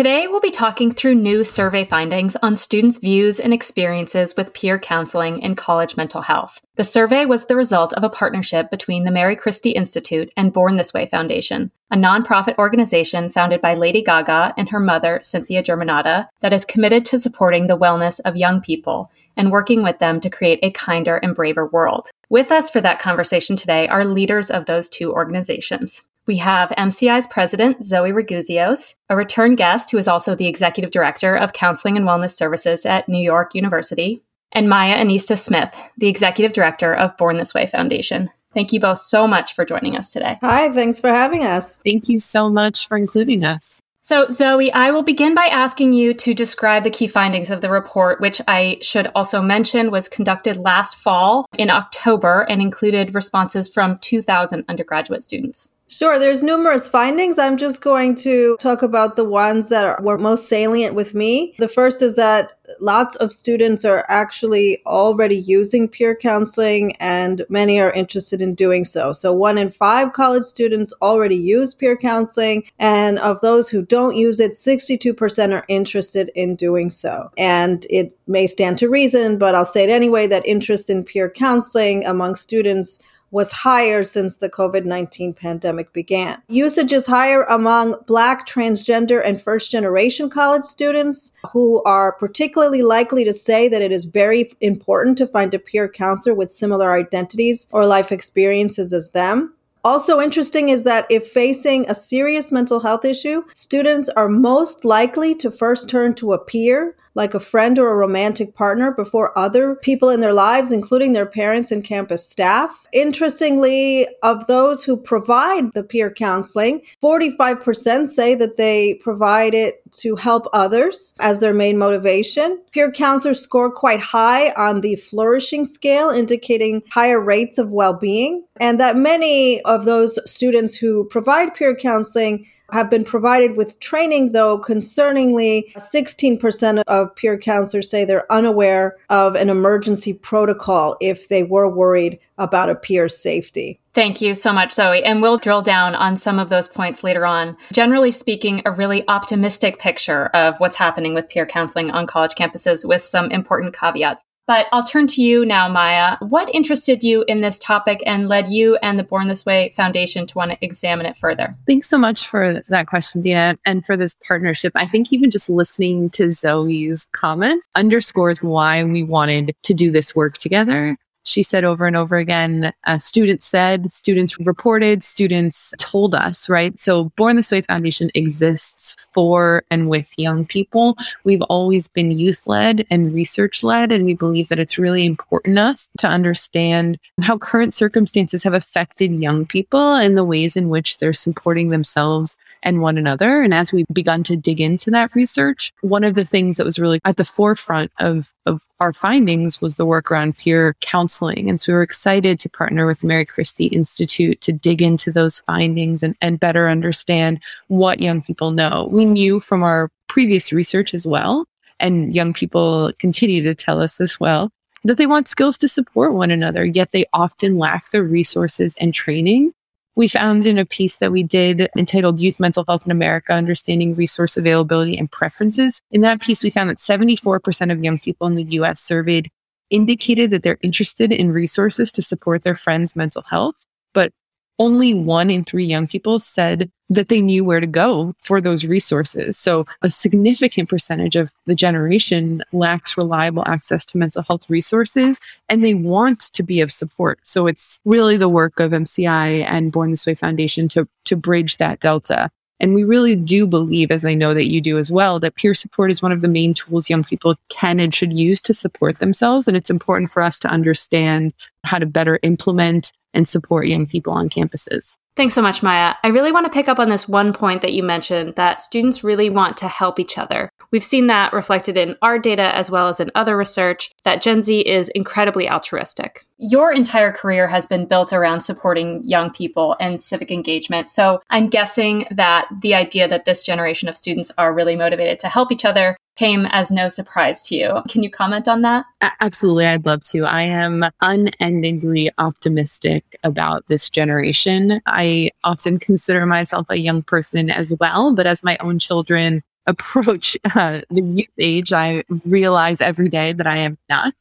Today, we'll be talking through new survey findings on students' views and experiences with peer counseling in college mental health. The survey was the result of a partnership between the Mary Christie Institute and Born This Way Foundation, a nonprofit organization founded by Lady Gaga and her mother, Cynthia Germanotta, that is committed to supporting the wellness of young people and working with them to create a kinder and braver world. With us for that conversation today are leaders of those two organizations. We have MCI's president, Zoe Ragouzeos, a return guest who is also the executive director of counseling and wellness services at New York University, and Maya Enista Smith, the executive director of Born This Way Foundation. Thank you both so much for joining us today. Hi, thanks for having us. Thank you so much for including us. So, Zoe, I will begin by asking you to describe the key findings of the report, which I should also mention was conducted last fall in October and included responses from 2,000 undergraduate students. Sure, there's numerous findings. I'm just going to talk about the ones that are, were most salient with me. The first is that lots of students are actually already using peer counseling and many are interested in doing so. So, one in five college students already use peer counseling, and of those who don't use it, 62% are interested in doing so. And it may stand to reason, but I'll say it anyway that interest in peer counseling among students was higher since the COVID 19 pandemic began. Usage is higher among Black, transgender, and first generation college students who are particularly likely to say that it is very important to find a peer counselor with similar identities or life experiences as them. Also interesting is that if facing a serious mental health issue, students are most likely to first turn to a peer like a friend or a romantic partner before other people in their lives, including their parents and campus staff. Interestingly, of those who provide the peer counseling, 45% say that they provide it to help others as their main motivation. Peer counselors score quite high on the flourishing scale, indicating higher rates of well being, and that many of those students who provide peer counseling have been provided with training, though concerningly, 16% of peer counselors say they're unaware of an emergency protocol if they were worried about a peer's safety. Thank you so much, Zoe. And we'll drill down on some of those points later on. Generally speaking, a really optimistic picture of what's happening with peer counseling on college campuses with some important caveats. But I'll turn to you now, Maya. What interested you in this topic and led you and the Born This Way Foundation to want to examine it further? Thanks so much for that question, Dina, and for this partnership. I think even just listening to Zoe's comments underscores why we wanted to do this work together she said over and over again, uh, students said, students reported, students told us, right? So Born This Way Foundation exists for and with young people. We've always been youth led and research led, and we believe that it's really important us to understand how current circumstances have affected young people and the ways in which they're supporting themselves and one another. And as we've begun to dig into that research, one of the things that was really at the forefront of, of our findings was the work around peer counseling. And so we were excited to partner with Mary Christie Institute to dig into those findings and, and better understand what young people know. We knew from our previous research as well, and young people continue to tell us as well, that they want skills to support one another, yet they often lack the resources and training we found in a piece that we did entitled Youth Mental Health in America Understanding Resource Availability and Preferences. In that piece, we found that 74% of young people in the US surveyed indicated that they're interested in resources to support their friends' mental health, but only one in three young people said that they knew where to go for those resources. So a significant percentage of the generation lacks reliable access to mental health resources and they want to be of support. So it's really the work of MCI and Born This Way Foundation to, to bridge that delta. And we really do believe, as I know that you do as well, that peer support is one of the main tools young people can and should use to support themselves. And it's important for us to understand how to better implement and support young people on campuses. Thanks so much, Maya. I really want to pick up on this one point that you mentioned that students really want to help each other. We've seen that reflected in our data as well as in other research that Gen Z is incredibly altruistic. Your entire career has been built around supporting young people and civic engagement. So I'm guessing that the idea that this generation of students are really motivated to help each other came as no surprise to you. Can you comment on that? Absolutely. I'd love to. I am unendingly optimistic about this generation. I often consider myself a young person as well, but as my own children approach uh, the youth age, I realize every day that I am not.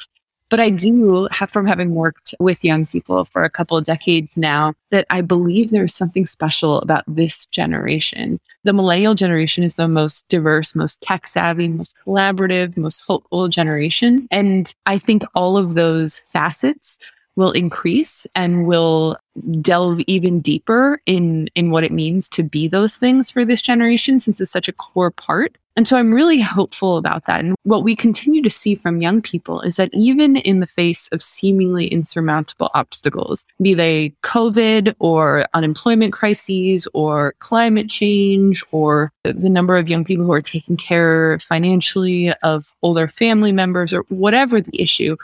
But I do have from having worked with young people for a couple of decades now that I believe there's something special about this generation. The millennial generation is the most diverse, most tech savvy, most collaborative, most hopeful generation. And I think all of those facets will increase and will delve even deeper in in what it means to be those things for this generation since it's such a core part and so I'm really hopeful about that. And what we continue to see from young people is that even in the face of seemingly insurmountable obstacles, be they COVID or unemployment crises or climate change or the number of young people who are taking care financially of older family members or whatever the issue,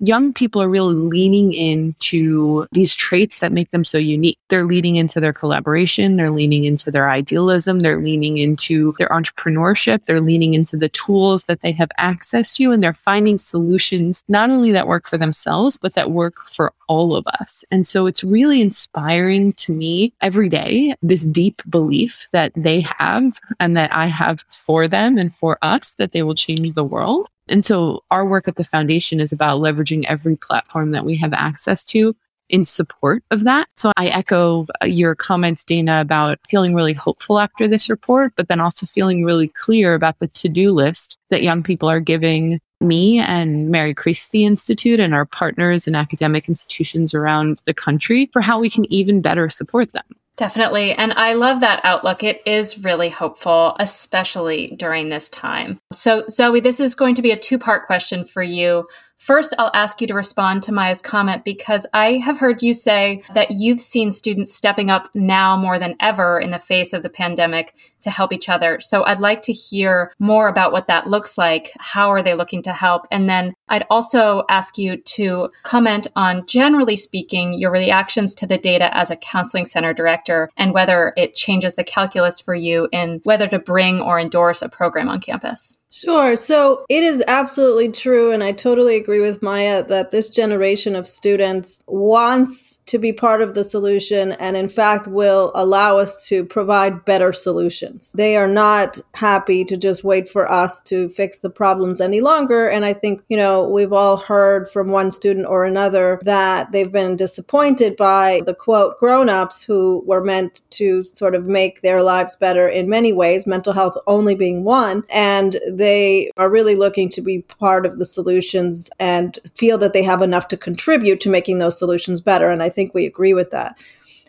young people are really leaning into these traits that make them so unique. They're leaning into their collaboration, they're leaning into their idealism, they're leaning into their entrepreneurship, they're leaning into the tools that they have access to, and they're finding solutions not only that work for themselves, but that work for all of us. And so it's really inspiring to me every day, this deep belief that they have and that I have for them and for us that they will change the world. And so our work at the foundation is about leveraging every platform that we have access to in support of that. So I echo uh, your comments, Dana, about feeling really hopeful after this report, but then also feeling really clear about the to do list that young people are giving me and Mary Christie Institute and our partners and academic institutions around the country for how we can even better support them. Definitely. And I love that outlook. It is really hopeful, especially during this time. So, Zoe, this is going to be a two part question for you. First, I'll ask you to respond to Maya's comment because I have heard you say that you've seen students stepping up now more than ever in the face of the pandemic to help each other. So I'd like to hear more about what that looks like. How are they looking to help? And then I'd also ask you to comment on, generally speaking, your reactions to the data as a counseling center director and whether it changes the calculus for you in whether to bring or endorse a program on campus. Sure. So it is absolutely true. And I totally agree with Maya that this generation of students wants to be part of the solution and, in fact, will allow us to provide better solutions. They are not happy to just wait for us to fix the problems any longer. And I think, you know, we've all heard from one student or another that they've been disappointed by the quote grown ups who were meant to sort of make their lives better in many ways, mental health only being one. And they are really looking to be part of the solutions and feel that they have enough to contribute to making those solutions better. And I think we agree with that.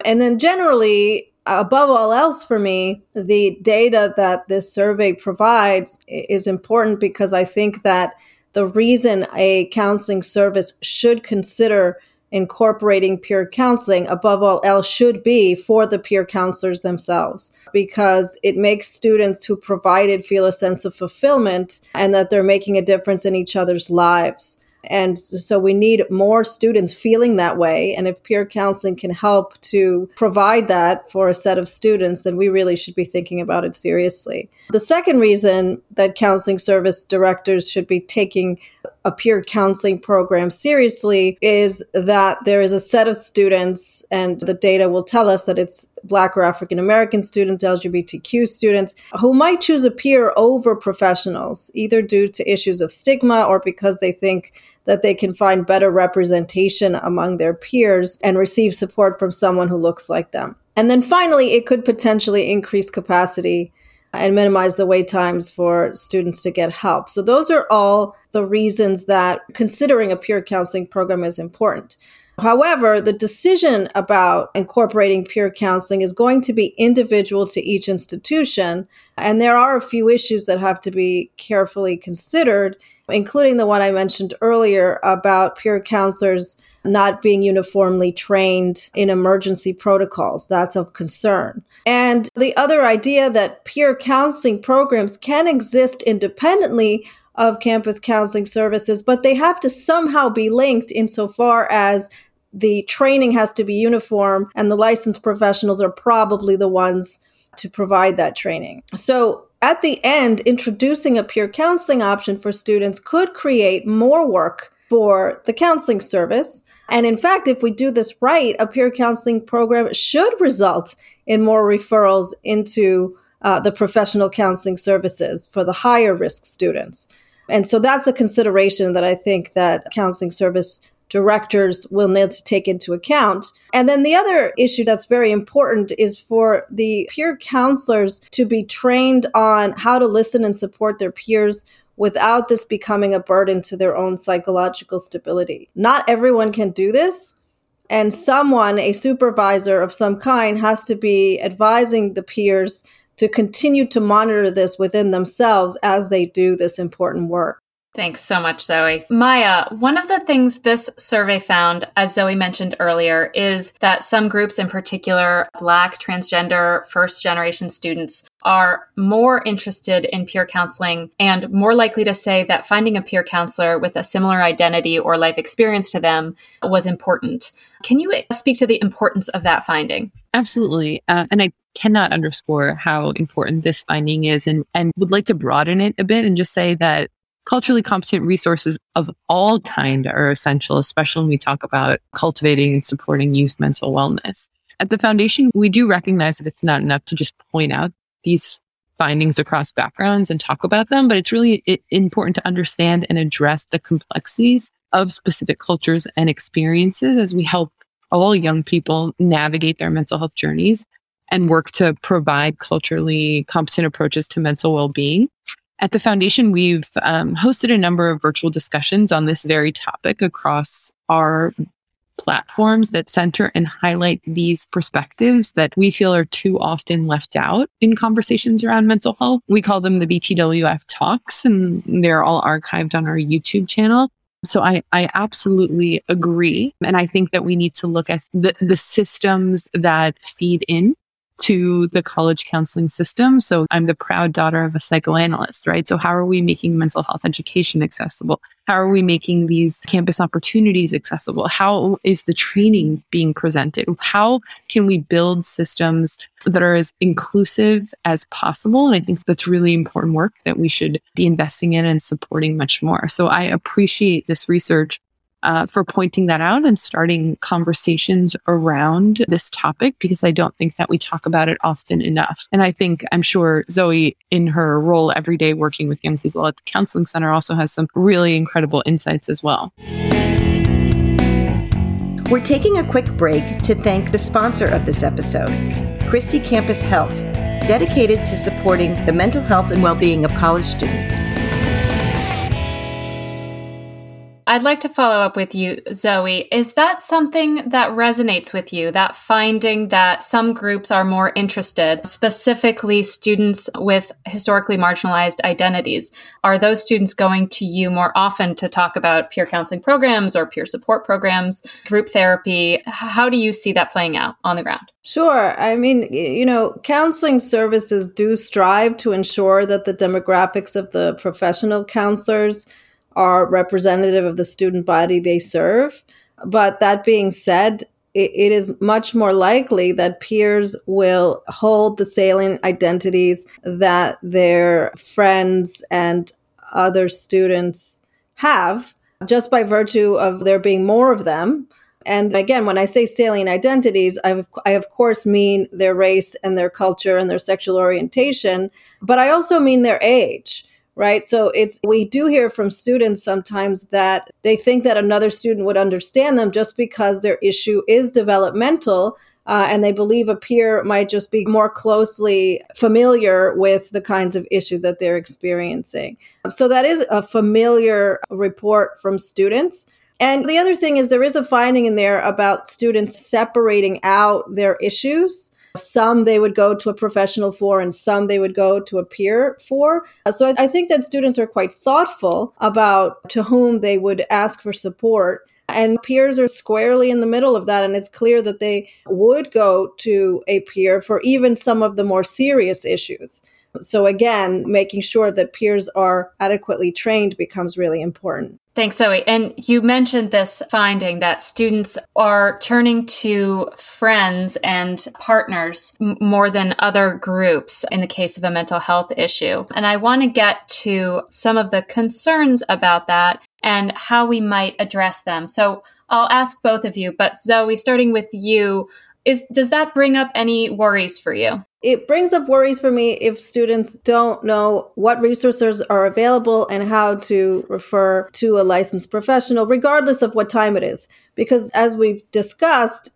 And then generally, above all else for me, the data that this survey provides is important because I think that the reason a counseling service should consider incorporating peer counseling above all else should be for the peer counselors themselves because it makes students who provide it feel a sense of fulfillment and that they're making a difference in each other's lives and so we need more students feeling that way. And if peer counseling can help to provide that for a set of students, then we really should be thinking about it seriously. The second reason that counseling service directors should be taking a peer counseling program seriously is that there is a set of students, and the data will tell us that it's Black or African American students, LGBTQ students, who might choose a peer over professionals, either due to issues of stigma or because they think that they can find better representation among their peers and receive support from someone who looks like them. And then finally, it could potentially increase capacity and minimize the wait times for students to get help. So, those are all the reasons that considering a peer counseling program is important. However, the decision about incorporating peer counseling is going to be individual to each institution. And there are a few issues that have to be carefully considered, including the one I mentioned earlier about peer counselors not being uniformly trained in emergency protocols. That's of concern. And the other idea that peer counseling programs can exist independently of campus counseling services, but they have to somehow be linked insofar as the training has to be uniform and the licensed professionals are probably the ones to provide that training. So at the end, introducing a peer counseling option for students could create more work for the counseling service. And in fact, if we do this right, a peer counseling program should result in more referrals into uh, the professional counseling services for the higher risk students. And so that's a consideration that I think that counseling service directors will need to take into account. And then the other issue that's very important is for the peer counselors to be trained on how to listen and support their peers without this becoming a burden to their own psychological stability. Not everyone can do this. And someone, a supervisor of some kind, has to be advising the peers to continue to monitor this within themselves as they do this important work. Thanks so much, Zoe. Maya, one of the things this survey found, as Zoe mentioned earlier, is that some groups, in particular Black, transgender, first generation students, are more interested in peer counseling and more likely to say that finding a peer counselor with a similar identity or life experience to them was important. Can you speak to the importance of that finding? Absolutely. Uh, and I cannot underscore how important this finding is and, and would like to broaden it a bit and just say that culturally competent resources of all kind are essential, especially when we talk about cultivating and supporting youth mental wellness. At the foundation, we do recognize that it's not enough to just point out these findings across backgrounds and talk about them, but it's really important to understand and address the complexities of specific cultures and experiences as we help all young people navigate their mental health journeys and work to provide culturally competent approaches to mental well-being. At the foundation, we've um, hosted a number of virtual discussions on this very topic across our platforms that center and highlight these perspectives that we feel are too often left out in conversations around mental health. We call them the BTWF talks, and they're all archived on our YouTube channel. So I, I absolutely agree. And I think that we need to look at the, the systems that feed in to the college counseling system. So I'm the proud daughter of a psychoanalyst, right? So how are we making mental health education accessible? How are we making these campus opportunities accessible? How is the training being presented? How can we build systems that are as inclusive as possible? And I think that's really important work that we should be investing in and supporting much more. So I appreciate this research uh, for pointing that out and starting conversations around this topic because I don't think that we talk about it often enough. And I think I'm sure Zoe, in her role every day working with young people at the counseling center, also has some really incredible insights as well. We're taking a quick break to thank the sponsor of this episode, Christie Campus Health, dedicated to supporting the mental health and well being of college students. I'd like to follow up with you, Zoe. Is that something that resonates with you? That finding that some groups are more interested, specifically students with historically marginalized identities? Are those students going to you more often to talk about peer counseling programs or peer support programs, group therapy? How do you see that playing out on the ground? Sure. I mean, you know, counseling services do strive to ensure that the demographics of the professional counselors are representative of the student body they serve. But that being said, it, it is much more likely that peers will hold the salient identities that their friends and other students have just by virtue of there being more of them. And again, when I say salient identities, I, I of course mean their race and their culture and their sexual orientation, but I also mean their age right? So it's, we do hear from students sometimes that they think that another student would understand them just because their issue is developmental. Uh, and they believe a peer might just be more closely familiar with the kinds of issue that they're experiencing. So that is a familiar report from students. And the other thing is, there is a finding in there about students separating out their issues. Some they would go to a professional for, and some they would go to a peer for. Uh, so I, I think that students are quite thoughtful about to whom they would ask for support. And peers are squarely in the middle of that. And it's clear that they would go to a peer for even some of the more serious issues. So, again, making sure that peers are adequately trained becomes really important. Thanks, Zoe. And you mentioned this finding that students are turning to friends and partners more than other groups in the case of a mental health issue. And I want to get to some of the concerns about that and how we might address them. So I'll ask both of you, but Zoe, starting with you, is does that bring up any worries for you? It brings up worries for me if students don't know what resources are available and how to refer to a licensed professional, regardless of what time it is. Because as we've discussed,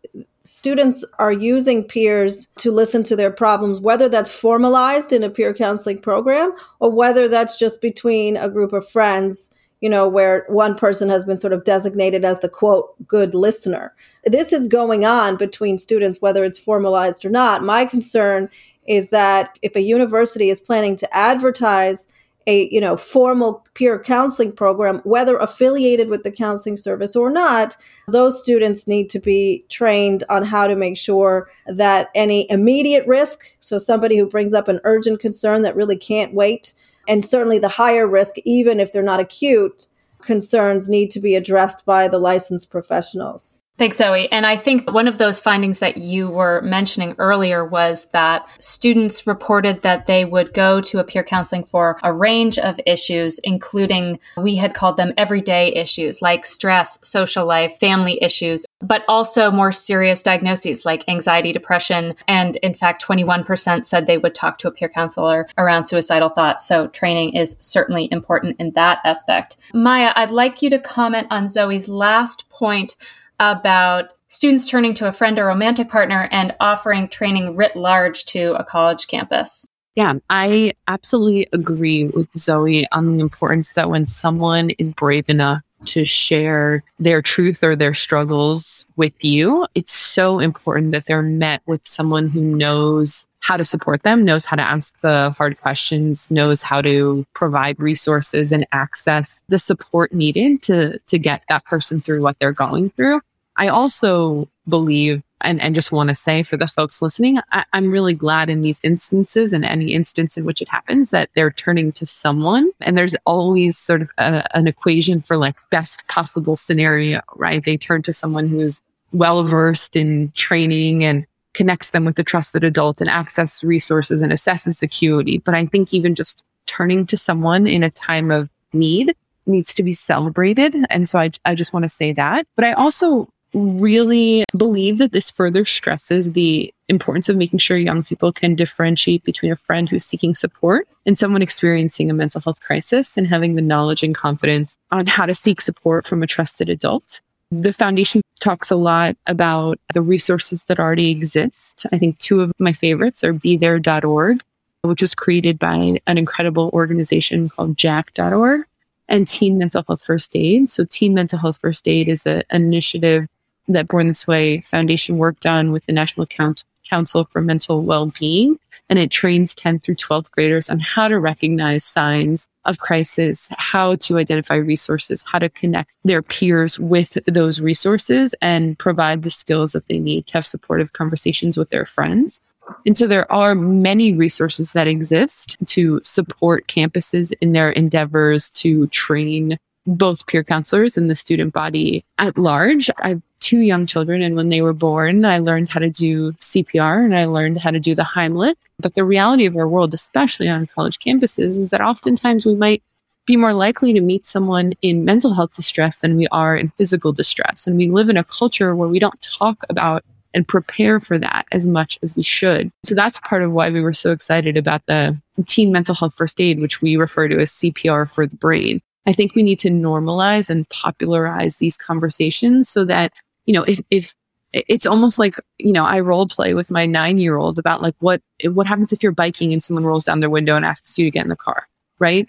students are using peers to listen to their problems, whether that's formalized in a peer counseling program or whether that's just between a group of friends, you know, where one person has been sort of designated as the quote, good listener this is going on between students, whether it's formalized or not. My concern is that if a university is planning to advertise a you know formal peer counseling program whether affiliated with the counseling service or not those students need to be trained on how to make sure that any immediate risk so somebody who brings up an urgent concern that really can't wait and certainly the higher risk even if they're not acute concerns need to be addressed by the licensed professionals Thanks, Zoe. And I think one of those findings that you were mentioning earlier was that students reported that they would go to a peer counseling for a range of issues, including we had called them everyday issues like stress, social life, family issues, but also more serious diagnoses like anxiety, depression. And in fact, 21% said they would talk to a peer counselor around suicidal thoughts. So training is certainly important in that aspect. Maya, I'd like you to comment on Zoe's last point about students turning to a friend or romantic partner and offering training writ large to a college campus. Yeah, I absolutely agree with Zoe on the importance that when someone is brave enough to share their truth or their struggles with you, it's so important that they're met with someone who knows how to support them, knows how to ask the hard questions, knows how to provide resources and access the support needed to to get that person through what they're going through. I also believe and, and just want to say for the folks listening, I, am really glad in these instances and any instance in which it happens that they're turning to someone. And there's always sort of a, an equation for like best possible scenario, right? They turn to someone who's well versed in training and connects them with a trusted adult and access resources and assesses security. But I think even just turning to someone in a time of need needs to be celebrated. And so I, I just want to say that. But I also really believe that this further stresses the importance of making sure young people can differentiate between a friend who's seeking support and someone experiencing a mental health crisis and having the knowledge and confidence on how to seek support from a trusted adult. The foundation talks a lot about the resources that already exist. I think two of my favorites are bethere.org, which was created by an incredible organization called jack.org and teen mental health first aid. So teen mental health first aid is a, an initiative that Born This Way Foundation worked on with the National Council for Mental Well-Being. And it trains 10th through 12th graders on how to recognize signs of crisis, how to identify resources, how to connect their peers with those resources and provide the skills that they need to have supportive conversations with their friends. And so there are many resources that exist to support campuses in their endeavors to train both peer counselors and the student body at large. I have two young children, and when they were born, I learned how to do CPR and I learned how to do the Heimlich. But the reality of our world, especially on college campuses, is that oftentimes we might be more likely to meet someone in mental health distress than we are in physical distress. And we live in a culture where we don't talk about and prepare for that as much as we should. So that's part of why we were so excited about the teen mental health first aid, which we refer to as CPR for the brain. I think we need to normalize and popularize these conversations so that, you know, if, if it's almost like, you know, I role play with my nine year old about like what, what happens if you're biking and someone rolls down their window and asks you to get in the car, right?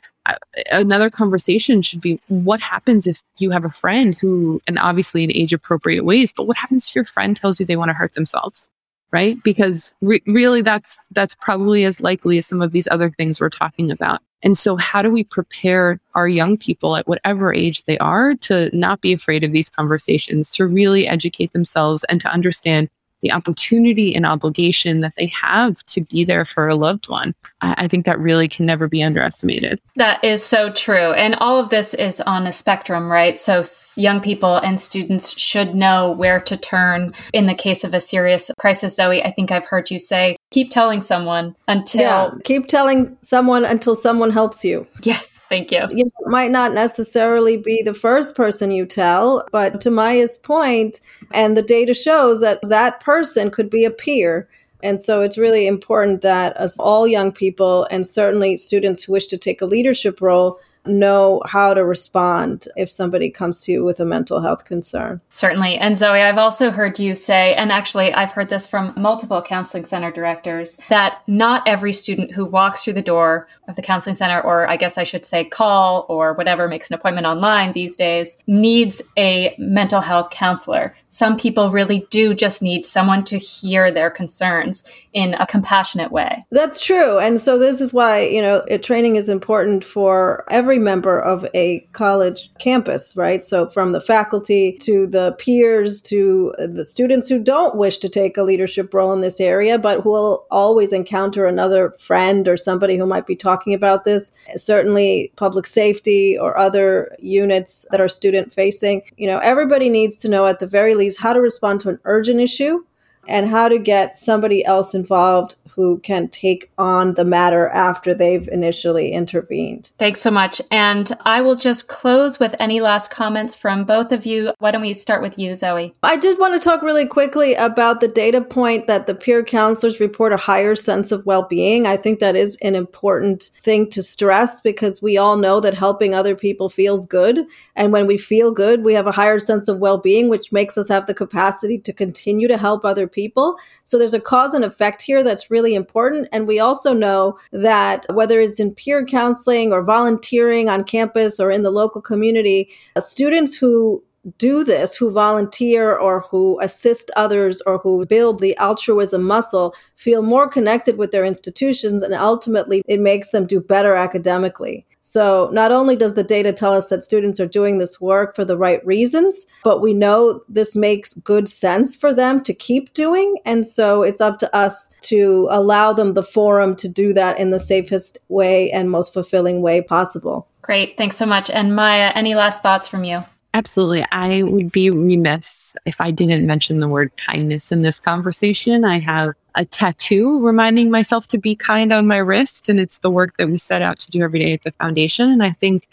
another conversation should be what happens if you have a friend who, and obviously in age appropriate ways, but what happens if your friend tells you they want to hurt themselves? Right. Because re- really that's, that's probably as likely as some of these other things we're talking about. And so how do we prepare our young people at whatever age they are to not be afraid of these conversations, to really educate themselves and to understand the opportunity and obligation that they have to be there for a loved one. I, think that really can never be underestimated. That is so true. And all of this is on a spectrum, right? So young people and students should know where to turn in the case of a serious crisis. Zoe, I think I've heard you say, keep telling someone until. Yeah, keep telling someone until someone helps you. Yes. Thank you. You might not necessarily be the first person you tell, but to Maya's point, and the data shows that that person could be a peer. And so it's really important that us all young people and certainly students who wish to take a leadership role know how to respond if somebody comes to you with a mental health concern. Certainly. And Zoe, I've also heard you say, and actually I've heard this from multiple counseling center directors, that not every student who walks through the door of the counseling center, or I guess I should say call or whatever, makes an appointment online these days, needs a mental health counselor. Some people really do just need someone to hear their concerns in a compassionate way. That's true. And so this is why, you know, training is important for every member of a college campus, right? So from the faculty to the peers to the students who don't wish to take a leadership role in this area, but who will always encounter another friend or somebody who might be talking talking about this. Certainly, public safety or other units that are student facing. You know, everybody needs to know at the very least how to respond to an urgent issue and how to get somebody else involved who can take on the matter after they've initially intervened. Thanks so much. And I will just close with any last comments from both of you. Why don't we start with you, Zoe? I did want to talk really quickly about the data point that the peer counselors report a higher sense of well being. I think that is an important thing to stress because we all know that helping other people feels good. And when we feel good, we have a higher sense of well being, which makes us have the capacity to continue to help other people. So there's a cause and effect here that's really important. And we also know that whether it's in peer counseling or volunteering on campus or in the local community, uh, students who do this, who volunteer or who assist others or who build the altruism muscle, feel more connected with their institutions and ultimately it makes them do better academically. So, not only does the data tell us that students are doing this work for the right reasons, but we know this makes good sense for them to keep doing. And so, it's up to us to allow them the forum to do that in the safest way and most fulfilling way possible. Great. Thanks so much. And Maya, any last thoughts from you? Absolutely. I would be remiss if I didn't mention the word kindness in this conversation. I have a tattoo reminding myself to be kind on my wrist, and it's the work that we set out to do every day at the foundation. And I think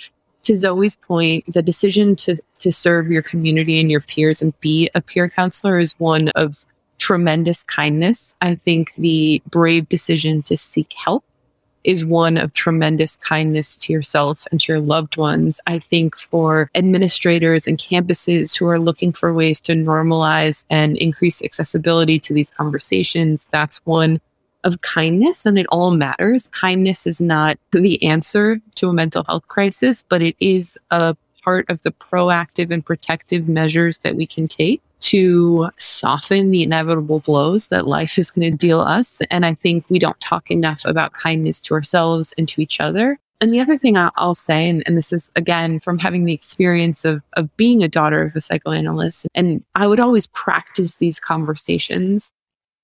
to Zoe's point, the decision to, to serve your community and your peers and be a peer counselor is one of tremendous kindness. I think the brave decision to seek help is one of tremendous kindness to yourself and to your loved ones. I think for administrators and campuses who are looking for ways to normalize and increase accessibility to these conversations, that's one of kindness and it all matters. Kindness is not the answer to a mental health crisis, but it is a part of the proactive and protective measures that we can take to soften the inevitable blows that life is going to deal us. And I think we don't talk enough about kindness to ourselves and to each other. And the other thing I'll say, and, and, this is again from having the experience of, of being a daughter of a psychoanalyst, and I would always practice these conversations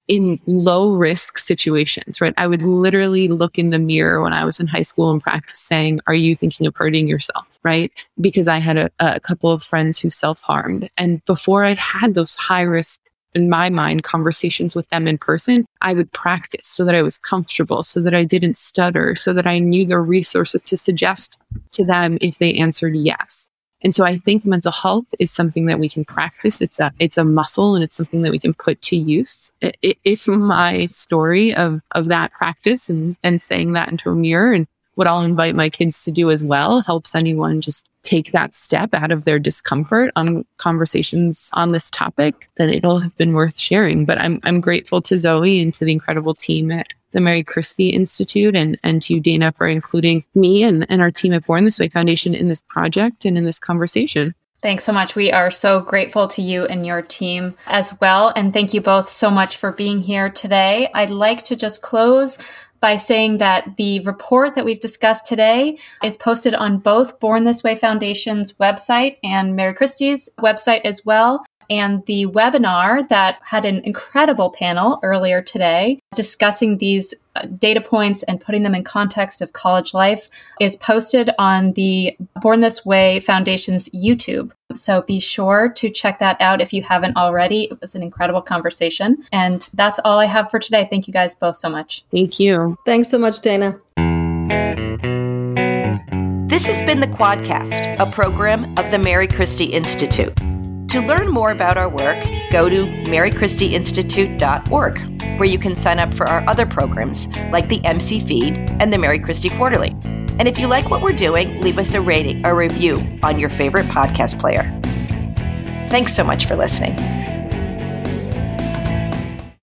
in low risk situations, right? I would literally look in the mirror when I was in high school and practice saying, Are you thinking of hurting yourself? Right? Because I had a, a couple of friends who self harmed. And before I'd had those high risk, in my mind, conversations with them in person, I would practice so that I was comfortable, so that I didn't stutter, so that I knew the resources to suggest to them if they answered yes. And so I think mental health is something that we can practice. It's a it's a muscle and it's something that we can put to use. If my story of of that practice and and saying that into a mirror and what I'll invite my kids to do as well helps anyone just take that step out of their discomfort on conversations on this topic, then it'll have been worth sharing. But I'm I'm grateful to Zoe and to the incredible team at the Mary Christie Institute and, and to you, Dana, for including me and, and our team at Born This Way Foundation in this project and in this conversation. Thanks so much. We are so grateful to you and your team as well. And thank you both so much for being here today. I'd like to just close by saying that the report that we've discussed today is posted on both Born This Way Foundation's website and Mary Christie's website as well. And the webinar that had an incredible panel earlier today discussing these uh, data points and putting them in context of college life is posted on the Born This Way Foundation's YouTube. So be sure to check that out if you haven't already. It was an incredible conversation. And that's all I have for today. Thank you guys both so much. Thank you. Thanks so much, Dana. This has been the Quadcast, a program of the Mary Christie Institute. To learn more about our work, go to marychristieinstitute.org, where you can sign up for our other programs like the MC Feed and the Mary Christie Quarterly. And if you like what we're doing, leave us a rating, or review on your favorite podcast player. Thanks so much for listening.